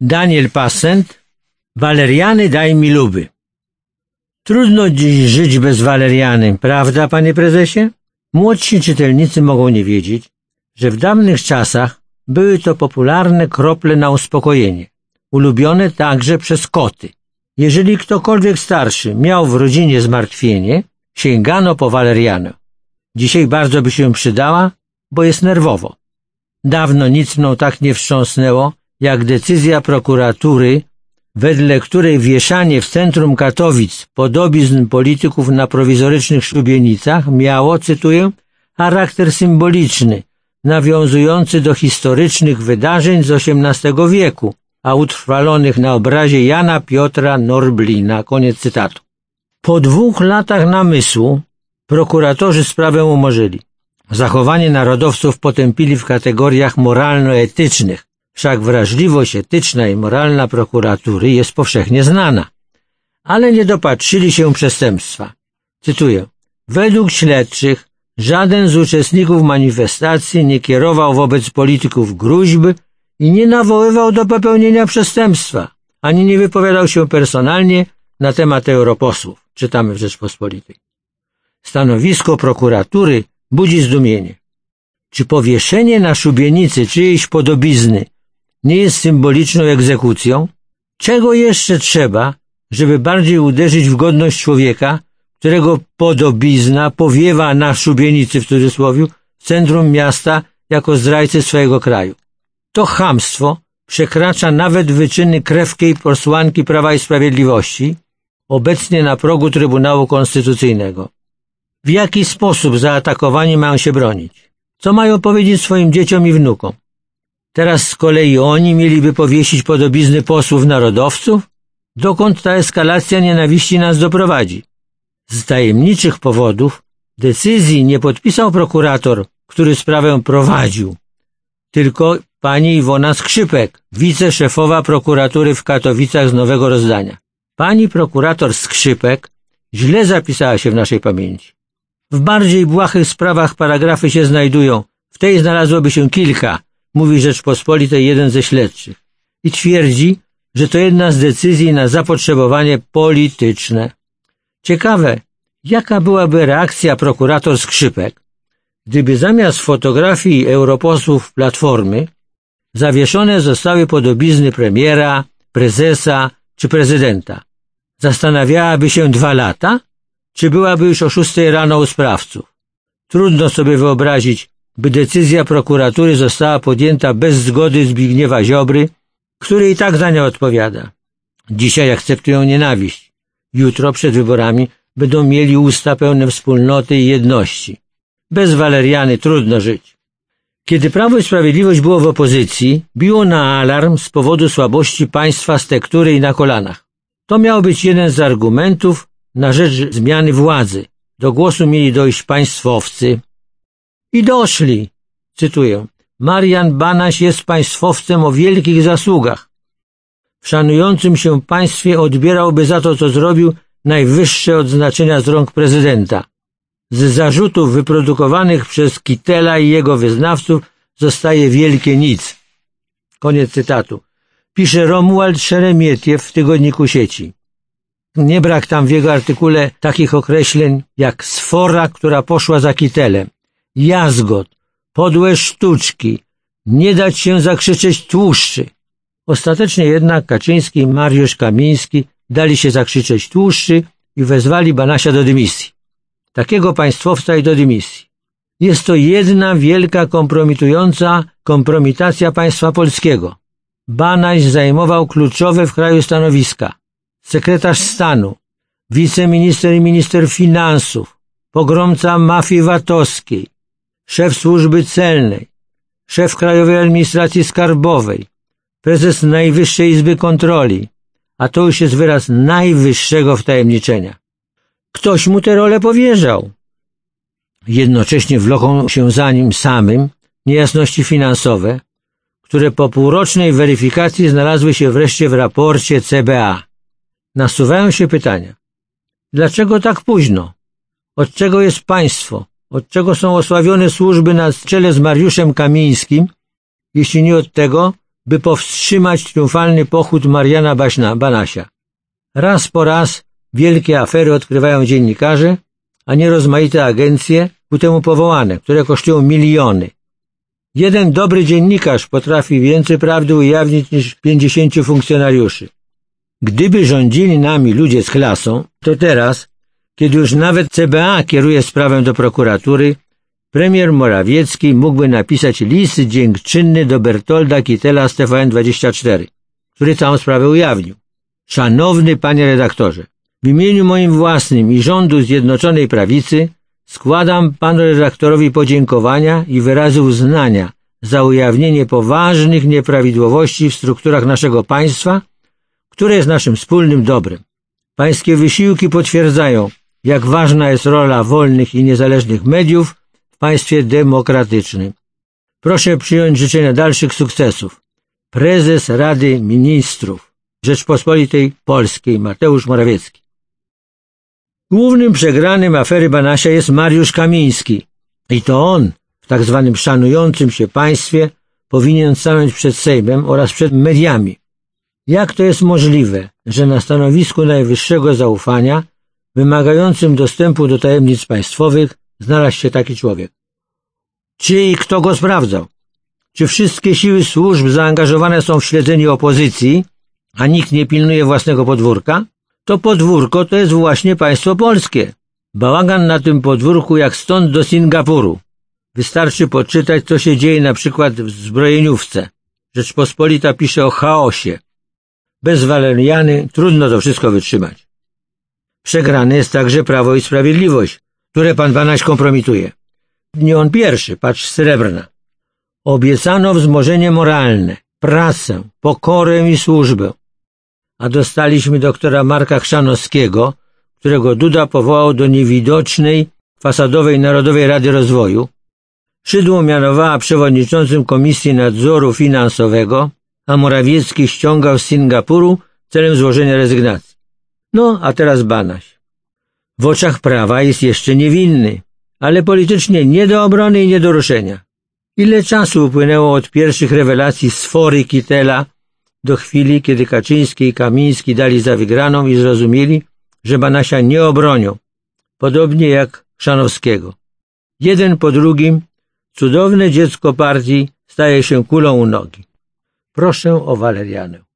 Daniel Passent Waleriany daj mi luby. Trudno dziś żyć bez waleriany, prawda, panie prezesie? Młodsi czytelnicy mogą nie wiedzieć, że w dawnych czasach były to popularne krople na uspokojenie, ulubione także przez koty. Jeżeli ktokolwiek starszy miał w rodzinie zmartwienie, sięgano po walerianę. Dzisiaj bardzo by się przydała, bo jest nerwowo. Dawno nic mną tak nie wstrząsnęło, jak decyzja prokuratury, wedle której wieszanie w centrum Katowic podobizn polityków na prowizorycznych szubienicach miało, cytuję, charakter symboliczny, nawiązujący do historycznych wydarzeń z XVIII wieku, a utrwalonych na obrazie Jana Piotra Norblina. Koniec cytatu. Po dwóch latach namysłu prokuratorzy sprawę umorzyli. Zachowanie narodowców potępili w kategoriach moralno-etycznych, wszak wrażliwość etyczna i moralna prokuratury jest powszechnie znana. Ale nie dopatrzyli się przestępstwa. Cytuję. Według śledczych żaden z uczestników manifestacji nie kierował wobec polityków gruźb i nie nawoływał do popełnienia przestępstwa, ani nie wypowiadał się personalnie na temat europosłów, czytamy w Rzeczpospolitej. Stanowisko prokuratury budzi zdumienie. Czy powieszenie na szubienicy czyjejś podobizny nie jest symboliczną egzekucją? Czego jeszcze trzeba, żeby bardziej uderzyć w godność człowieka, którego podobizna powiewa na szubienicy w cudzysłowie centrum miasta jako zdrajcy swojego kraju? To chamstwo przekracza nawet wyczyny krewkiej posłanki Prawa i Sprawiedliwości, obecnie na progu Trybunału Konstytucyjnego. W jaki sposób zaatakowani mają się bronić? Co mają powiedzieć swoim dzieciom i wnukom? Teraz z kolei oni mieliby powiesić podobizny posłów narodowców? Dokąd ta eskalacja nienawiści nas doprowadzi? Z tajemniczych powodów decyzji nie podpisał prokurator, który sprawę prowadził, tylko pani Iwona Skrzypek, wiceszefowa prokuratury w Katowicach z nowego rozdania. Pani prokurator Skrzypek źle zapisała się w naszej pamięci. W bardziej błahych sprawach paragrafy się znajdują. W tej znalazłoby się kilka, mówi Rzeczpospolitej jeden ze śledczych. I twierdzi, że to jedna z decyzji na zapotrzebowanie polityczne. Ciekawe, jaka byłaby reakcja prokurator Skrzypek, gdyby zamiast fotografii europosłów Platformy zawieszone zostały podobizny premiera, prezesa czy prezydenta. Zastanawiałaby się dwa lata? Czy byłaby już o szóstej rano u sprawców? Trudno sobie wyobrazić, by decyzja prokuratury została podjęta bez zgody Zbigniewa Ziobry, który i tak za nią odpowiada. Dzisiaj akceptują nienawiść. Jutro przed wyborami będą mieli usta pełne wspólnoty i jedności. Bez Waleriany trudno żyć. Kiedy Prawo i Sprawiedliwość było w opozycji, biło na alarm z powodu słabości państwa z tektury i na kolanach. To miał być jeden z argumentów na rzecz zmiany władzy. Do głosu mieli dojść państwowcy. I doszli. Cytuję. Marian Banaś jest państwowcem o wielkich zasługach. W szanującym się państwie odbierałby za to, co zrobił, najwyższe odznaczenia z rąk prezydenta. Z zarzutów wyprodukowanych przez Kitela i jego wyznawców zostaje wielkie nic. Koniec cytatu. Pisze Romuald Szeremietiew w tygodniku sieci. Nie brak tam w jego artykule takich określeń jak sfora, która poszła za kitelem, jazgot, podłe sztuczki, nie dać się zakrzyczeć tłuszczy. Ostatecznie jednak Kaczyński i Mariusz Kamiński dali się zakrzyczeć tłuszczy i wezwali Banasia do dymisji. Takiego państwowca i do dymisji. Jest to jedna wielka kompromitująca kompromitacja państwa polskiego. Banaś zajmował kluczowe w kraju stanowiska sekretarz stanu, wiceminister i minister finansów, pogromca mafii VAT-owskiej, szef służby celnej, szef Krajowej Administracji Skarbowej, prezes Najwyższej Izby Kontroli, a to już jest wyraz najwyższego wtajemniczenia. Ktoś mu tę rolę powierzał. Jednocześnie wloką się za nim samym niejasności finansowe, które po półrocznej weryfikacji znalazły się wreszcie w raporcie CBA. Nasuwają się pytania. Dlaczego tak późno? Od czego jest państwo? Od czego są osławione służby na czele z Mariuszem Kamińskim jeśli nie od tego, by powstrzymać triumfalny pochód Mariana Baśna, Banasia. Raz po raz wielkie afery odkrywają dziennikarze, a nie rozmaite agencje ku temu powołane, które kosztują miliony. Jeden dobry dziennikarz potrafi więcej prawdy ujawnić niż pięćdziesięciu funkcjonariuszy. Gdyby rządzili nami ludzie z klasą, to teraz, kiedy już nawet CBA kieruje sprawę do prokuratury, premier Morawiecki mógłby napisać list dziękczynny do Bertolda Kittela z TVN24, który całą sprawę ujawnił. Szanowny panie redaktorze, w imieniu moim własnym i rządu Zjednoczonej Prawicy składam panu redaktorowi podziękowania i wyrazy uznania za ujawnienie poważnych nieprawidłowości w strukturach naszego państwa, które jest naszym wspólnym dobrem. Pańskie wysiłki potwierdzają, jak ważna jest rola wolnych i niezależnych mediów w państwie demokratycznym. Proszę przyjąć życzenia dalszych sukcesów. Prezes Rady Ministrów Rzeczpospolitej Polskiej Mateusz Morawiecki. Głównym przegranym afery Banasia jest Mariusz Kamiński. I to on, w tak zwanym szanującym się państwie, powinien stanąć przed Sejmem oraz przed mediami. Jak to jest możliwe, że na stanowisku najwyższego zaufania, wymagającym dostępu do tajemnic państwowych, znalazł się taki człowiek? Czy i kto go sprawdzał? Czy wszystkie siły służb zaangażowane są w śledzenie opozycji, a nikt nie pilnuje własnego podwórka? To podwórko to jest właśnie państwo polskie. Bałagan na tym podwórku jak stąd do Singapuru. Wystarczy poczytać, co się dzieje na przykład w zbrojeniówce. Rzeczpospolita pisze o chaosie. Bez waleriany trudno to wszystko wytrzymać. Przegrane jest także Prawo i Sprawiedliwość, które pan Banaś kompromituje. Nie on pierwszy, patrz srebrna. Obiecano wzmożenie moralne, pracę, pokorę i służbę a dostaliśmy doktora Marka Chrzanowskiego, którego Duda powołał do niewidocznej, fasadowej Narodowej Rady Rozwoju. Szydło mianowała przewodniczącym Komisji Nadzoru Finansowego, a Morawiecki ściągał z Singapuru celem złożenia rezygnacji. No, a teraz Banaś. W oczach prawa jest jeszcze niewinny, ale politycznie nie do obrony i nie do ruszenia. Ile czasu upłynęło od pierwszych rewelacji sfory Kitela do chwili, kiedy Kaczyński i Kamiński dali za wygraną i zrozumieli, że Banasia nie obronią, podobnie jak Szanowskiego. Jeden po drugim cudowne dziecko partii staje się kulą u nogi. Proszę o walerianę.